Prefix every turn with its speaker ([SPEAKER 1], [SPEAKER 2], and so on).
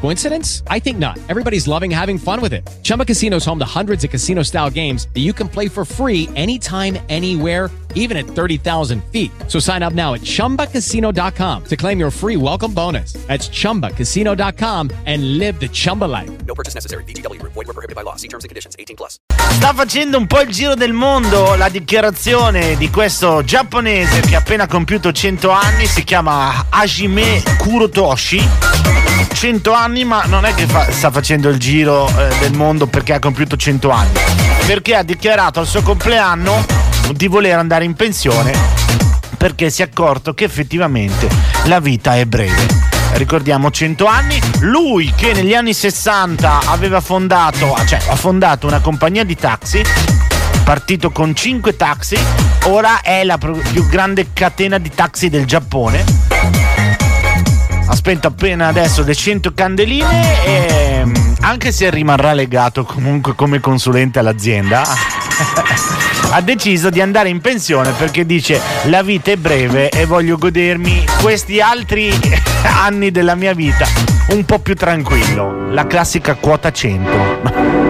[SPEAKER 1] Coincidence? I think not. Everybody's loving having fun with it. Chumba Casino is home to hundreds of casino style games that you can play for free anytime, anywhere, even at 30,000 feet. So sign up now at chumbacasino.com to claim your free welcome bonus. That's chumbacasino.com and live the Chumba life.
[SPEAKER 2] No purchase necessary. VGW Group. Void were prohibited by law. See terms and conditions. 18 plus.
[SPEAKER 3] Sta facendo un po' il giro del mondo la dichiarazione di questo giapponese che ha appena compiuto 100 anni, si chiama Hajime Kurotoshi. 100 anni, ma non è che fa- sta facendo il giro eh, del mondo perché ha compiuto 100 anni, perché ha dichiarato al suo compleanno di voler andare in pensione perché si è accorto che effettivamente la vita è breve. Ricordiamo 100 anni, lui che negli anni 60 aveva fondato, cioè ha fondato una compagnia di taxi, partito con 5 taxi, ora è la più grande catena di taxi del Giappone. Spento appena adesso le 100 candeline e mm, anche se rimarrà legato comunque come consulente all'azienda, ha deciso di andare in pensione perché dice la vita è breve e voglio godermi questi altri anni della mia vita un po' più tranquillo. La classica quota 100.